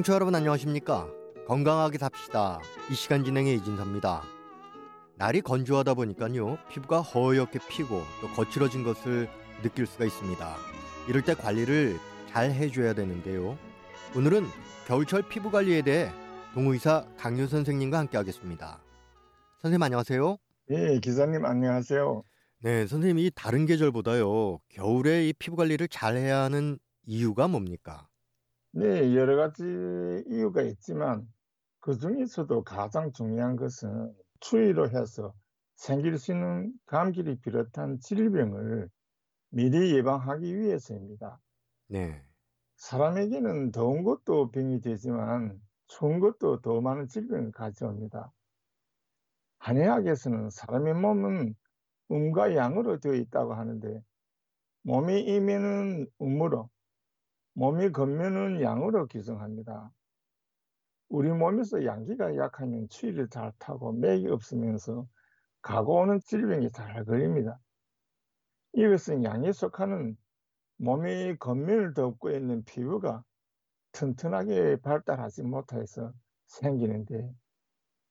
청취자 여러분 안녕하십니까? 건강하게 삽시다. 이 시간 진행의 이진섭입니다. 날이 건조하다 보니까요. 피부가 허옇게 피고 또 거칠어진 것을 느낄 수가 있습니다. 이럴 때 관리를 잘 해줘야 되는데요. 오늘은 겨울철 피부 관리에 대해 동의사 강유 선생님과 함께 하겠습니다. 선생님 안녕하세요. 예, 기사님 안녕하세요. 네, 선생님 이 다른 계절보다요. 겨울에 이 피부 관리를 잘 해야 하는 이유가 뭡니까? 네, 여러 가지 이유가 있지만 그 중에서도 가장 중요한 것은 추위로 해서 생길 수 있는 감기를 비롯한 질병을 미리 예방하기 위해서입니다. 네. 사람에게는 더운 것도 병이 되지만 추운 것도 더 많은 질병을 가져옵니다. 한의학에서는 사람의 몸은 음과 양으로 되어 있다고 하는데 몸의 이면은 음으로 몸의 겉면은 양으로 규성합니다. 우리 몸에서 양기가 약하면 추위를 잘 타고 맥이 없으면서 가고 오는 질병이 잘 걸립니다. 이것은 양에 속하는 몸의 겉면을 덮고 있는 피부가 튼튼하게 발달하지 못해서 생기는데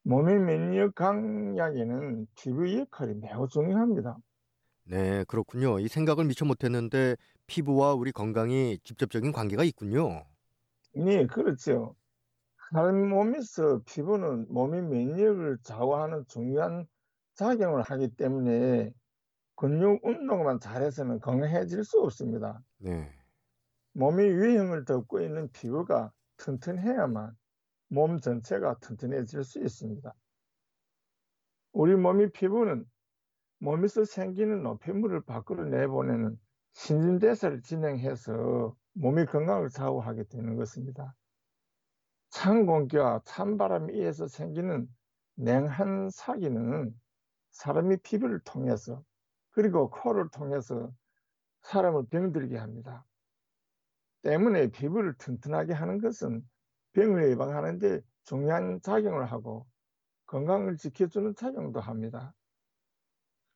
몸의 면역 강약에는 피부의 역할이 매우 중요합니다. 네, 그렇군요. 이 생각을 미처 못했는데 피부와 우리 건강이 직접적인 관계가 있군요. 네, 그렇죠. 사람 몸에서 피부는 몸의 면역을 좌우하는 중요한 작용을 하기 때문에 근육 운동만 잘해서는 건강해질 수 없습니다. 네. 몸의 유형을 덮고 있는 피부가 튼튼해야만 몸 전체가 튼튼해질 수 있습니다. 우리 몸의 피부는 몸에서 생기는 노폐물을 밖으로 내보내는 신진대사를 진행해서 몸의 건강을 좌우하게 되는 것입니다. 찬 공기와 찬 바람에 의해서 생기는 냉한 사기는 사람의 피부를 통해서 그리고 코를 통해서 사람을 병들게 합니다. 때문에 피부를 튼튼하게 하는 것은 병을 예방하는 데 중요한 작용을 하고 건강을 지켜주는 작용도 합니다.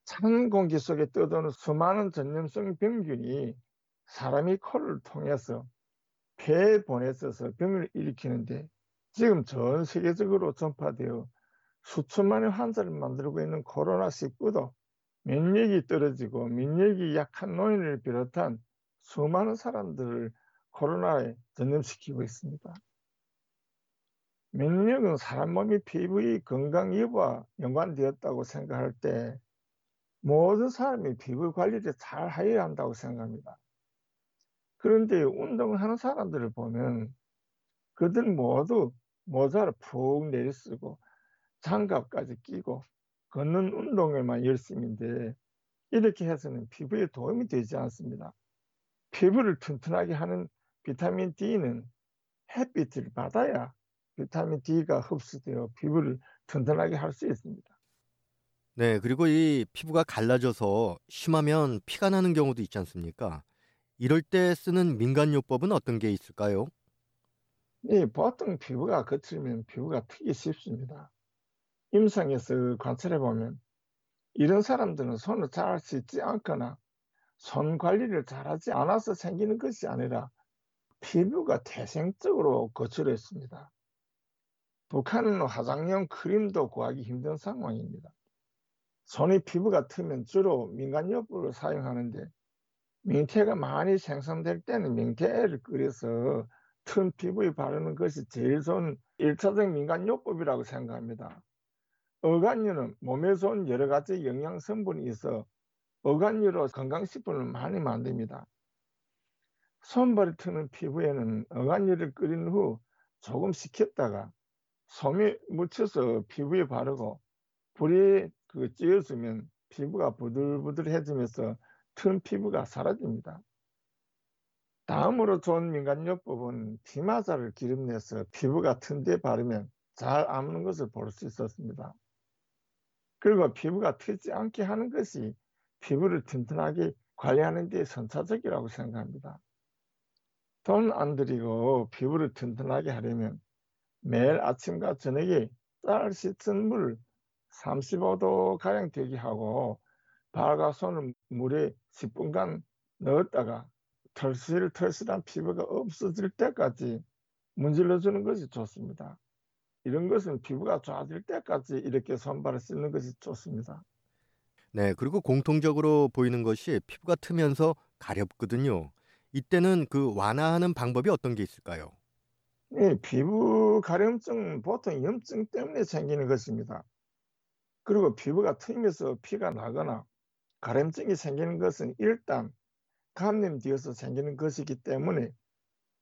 찬 공기 속에 떠도는 수많은 전염성 병균이 사람이 코를 통해서 폐에 보내져서 병을 일으키는데 지금 전 세계적으로 전파되어 수천만의 환자를 만들고 있는 코로나19도 면역이 떨어지고 면역이 약한 노인을 비롯한 수많은 사람들을 코로나에 전염시키고 있습니다. 면역은 사람 몸의 피부의 건강 여부와 연관되었다고 생각할 때 모든 사람이 피부 관리를 잘 해야 한다고 생각합니다. 그런데 운동을 하는 사람들을 보면 그들 모두 모자를 푹 내리쓰고 장갑까지 끼고 걷는 운동에만 열심인데 이렇게 해서는 피부에 도움이 되지 않습니다. 피부를 튼튼하게 하는 비타민 D는 햇빛을 받아야 비타민 D가 흡수되어 피부를 튼튼하게 할 수 있습니다. 네, 그리고 이 피부가 갈라져서 심하면 피가 나는 경우도 있지 않습니까? 이럴 때 쓰는 민간요법은 어떤 게 있을까요? 네, 보통 피부가 거칠면 피부가 트기 쉽습니다. 임상에서 관찰해 보면 이런 사람들은 손을 잘 씻지 않거나 손 관리를 잘하지 않아서 생기는 것이 아니라 피부가 태생적으로 거칠어 있습니다. 북한은 화장용 크림도 구하기 힘든 상황입니다. 손의 피부가 트면 주로 민간요법을 사용하는데 민태가 많이 생성될 때는 민태를 끓여서 튼 피부에 바르는 것이 제일 좋은 1차적 민간요법이라고 생각합니다. 어간유는 몸에서 온 여러 가지 영양 성분이 있어 어간유로 건강식품을 많이 만듭니다. 손발이 트는 피부에는 어간유를 끓인 후 조금 식혔다가 솜에 묻혀서 피부에 바르고 불이 그 찌었으면 피부가 부들부들해지면서 튼 피부가 사라집니다. 다음으로 좋은 민간요법은 피마자를 기름내서 피부가 튼 데 바르면 잘 아무는 것을 볼 수 있었습니다. 그리고 피부가 트지 않게 하는 것이 피부를 튼튼하게 관리하는 데 선차적이라고 생각합니다. 돈 안 들이고 피부를 튼튼하게 하려면 매일 아침과 저녁에 쌀 씻은 물 35도 가량 되게 하고 발과 손을 물에 10분간 넣었다가 털실 털실한 피부가 없어질 때까지 문질러 주는 것이 좋습니다. 이런 것은 피부가 좋아질 때까지 이렇게 손발을 씻는 것이 좋습니다. 네, 그리고 공통적으로 보이는 것이 피부가 트면서 가렵거든요. 이때는 그 완화하는 방법이 어떤 게 있을까요? 네, 피부 가려움증은 보통 염증 때문에 생기는 것입니다. 그리고 피부가 트이면서 피가 나거나 가려움증이 생기는 것은 일단 감염되어서 생기는 것이기 때문에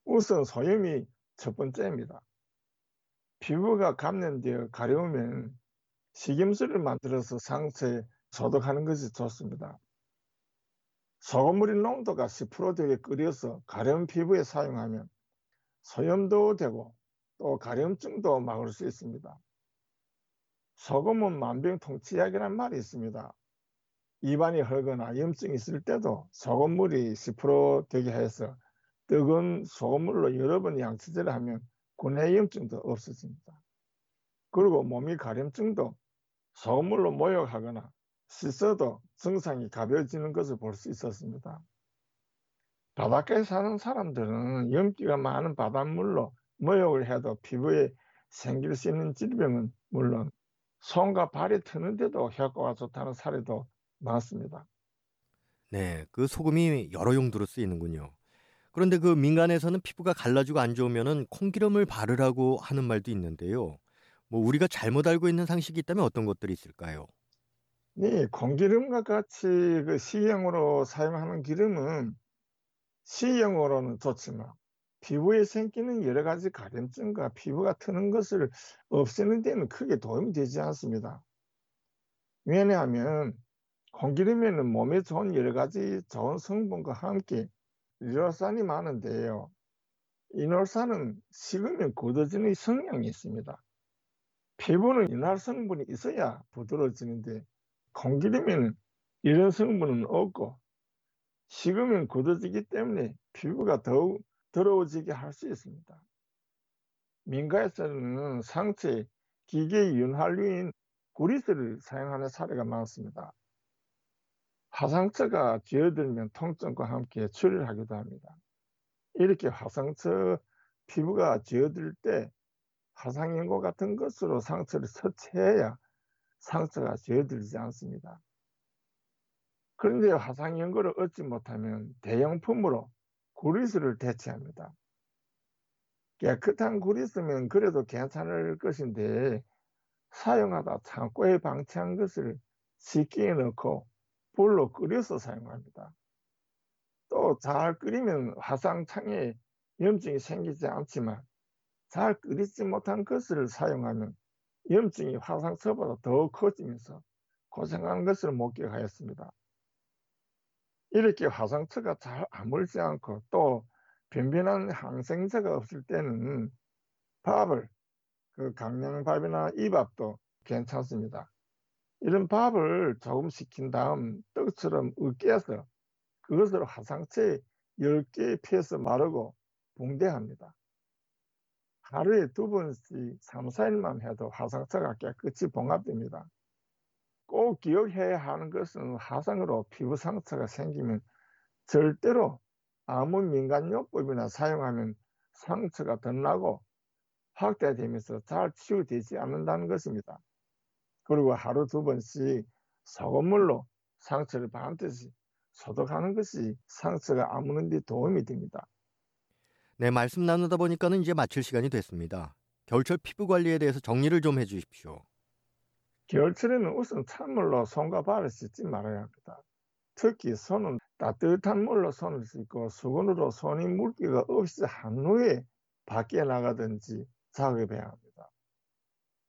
우선 소염이 첫 번째입니다. 피부가 감염되어 가려우면 식염수를 만들어서 상처에 소독하는 것이 좋습니다. 소금물의 농도가 10% 되게 끓여서 가려운 피부에 사용하면 소염도 되고 또 가려움증도 막을 수 있습니다. 소금은 만병통치약이라는 말이 있습니다. 입안이 헐거나 염증이 있을 때도 소금물이 10% 되게 해서 뜨거운 소금물로 여러 번 양치질을 하면 구내염증도 없어집니다. 그리고 몸이 가려움증도 소금물로 모욕하거나 씻어도 증상이 가벼워지는 것을 볼 수 있었습니다. 바닷가에 사는 사람들은 염기가 많은 바닷물로 모욕을 해도 피부에 생길 수 있는 질병은 물론 손과 발이 트는데도 효과가 좋다는 사례도 많습니다. 네, 그 소금이 여러 용도로 쓰이는군요. 그런데 그 민간에서는 피부가 갈라지고 안 좋으면은 콩기름을 바르라고 하는 말도 있는데요. 뭐 우리가 잘못 알고 있는 상식이 있다면 어떤 것들이 있을까요? 네, 콩기름과 같이 그 식용으로 사용하는 기름은 시형으로는 좋지만 피부에 생기는 여러 가지 가려움증과 피부가 트는 것을 없애는 데는 크게 도움이 되지 않습니다. 왜냐하면 공기름에는 몸에 좋은 여러 가지 좋은 성분과 함께 이놀산이 많은데요. 이놀산은 식으면 굳어지는 성향이 있습니다. 피부는 이날 성분이 있어야 부드러워지는데 공기름에는 이런 성분은 없고 식으면 굳어지기 때문에 피부가 더욱 더러워지게 할 수 있습니다. 민가에서는 상체 기계 윤활유인 구리스를 사용하는 사례가 많습니다. 화상처가 쥐어들면 통증과 함께 출혈하기도 합니다. 이렇게 화상처 피부가 쥐어들 때 화상연고 같은 것으로 상처를 처치해야 상처가 쥐어들지 않습니다. 그런데 화상 연고를 얻지 못하면 대형품으로 구리스를 대체합니다. 깨끗한 구리스면 그래도 괜찮을 것인데 사용하다 창고에 방치한 것을 식기에 넣고 불로 끓여서 사용합니다. 또 잘 끓이면 화상창에 염증이 생기지 않지만 잘 끓이지 못한 것을 사용하면 염증이 화상처보다 더 커지면서 고생하는 것을 목격하였습니다. 이렇게 화상처가 잘 아물지 않고 또 변변한 항생제가 없을 때는 밥을 그 강량밥이나 이밥도 괜찮습니다. 이런 밥을 조금 식힌 다음 떡처럼 으깨서 그것을 화상체에 10개 피해서 마르고 붕대합니다. 하루에 두 번씩 3, 4일만 해도 화상처가 깨끗이 봉합됩니다. 꼭 기억해야 하는 것은 화상으로 피부 상처가 생기면 절대로 아무 민간요법이나 사용하면 상처가 더 나고 확대되면서 잘 치유되지 않는다는 것입니다. 그리고 하루 두 번씩 소금물로 상처를 반드시 소독하는 것이 상처가 아무는 데 도움이 됩니다. 네, 말씀 나누다 보니까는 이제 마칠 시간이 됐습니다. 겨울철 피부 관리에 대해서 정리를 좀 해주십시오. 겨울철에는 우선 찬물로 손과 발을 씻지 말아야 합니다. 특히 손은 따뜻한 물로 손을 씻고 수건으로 손이 물기가 없이 한 후에 밖에 나가든지 작업해야 합니다.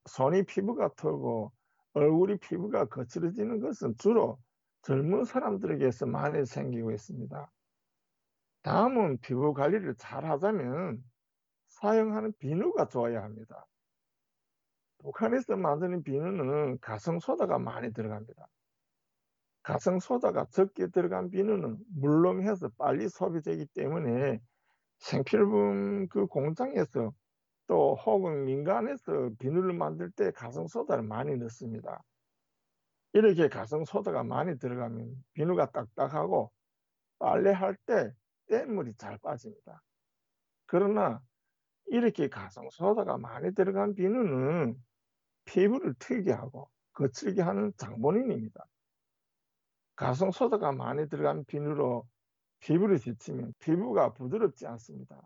손이 피부가 털고 얼굴이 피부가 거칠어지는 것은 주로 젊은 사람들에게서 많이 생기고 있습니다. 다음은 피부 관리를 잘 하자면 사용하는 비누가 좋아야 합니다. 북한에서 만드는 비누는 가성소다가 많이 들어갑니다. 가성소다가 적게 들어간 비누는 물렁해서 빨리 소비되기 때문에 생필품 그 공장에서 또 혹은 민간에서 비누를 만들 때 가성소다를 많이 넣습니다. 이렇게 가성소다가 많이 들어가면 비누가 딱딱하고 빨래할 때 뗏물이 잘 빠집니다. 그러나 이렇게 가성소다가 많이 들어간 비누는 피부를 트게 하고 거칠게 하는 장본인입니다. 가성소다가 많이 들어간 비누로 피부를 지치면 피부가 부드럽지 않습니다.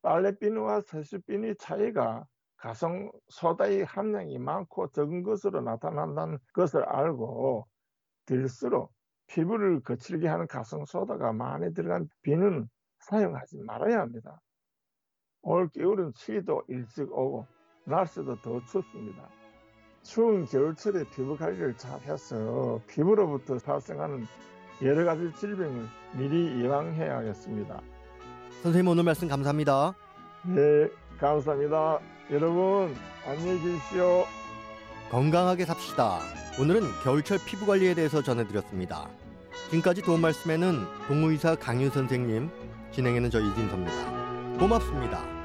빨래비누와 세수비누의 차이가 가성소다의 함량이 많고 적은 것으로 나타난다는 것을 알고 들수록 피부를 거칠게 하는 가성소다가 많이 들어간 비누는 사용하지 말아야 합니다. 올 겨울은 추위도 일찍 오고 날씨도 더 춥습니다. 추운 겨울철에 피부 관리를 잘 해서 피부로부터 발생하는 여러 가지 질병을 미리 예방해야겠습니다. 선생님 오늘 말씀 감사합니다. 네, 감사합니다. 여러분, 안녕히 계십시오. 건강하게 삽시다. 오늘은 겨울철 피부 관리에 대해서 전해드렸습니다. 지금까지 도움 말씀에는 동의사 강윤 선생님, 진행에는 저 이진섭입니다. 고맙습니다.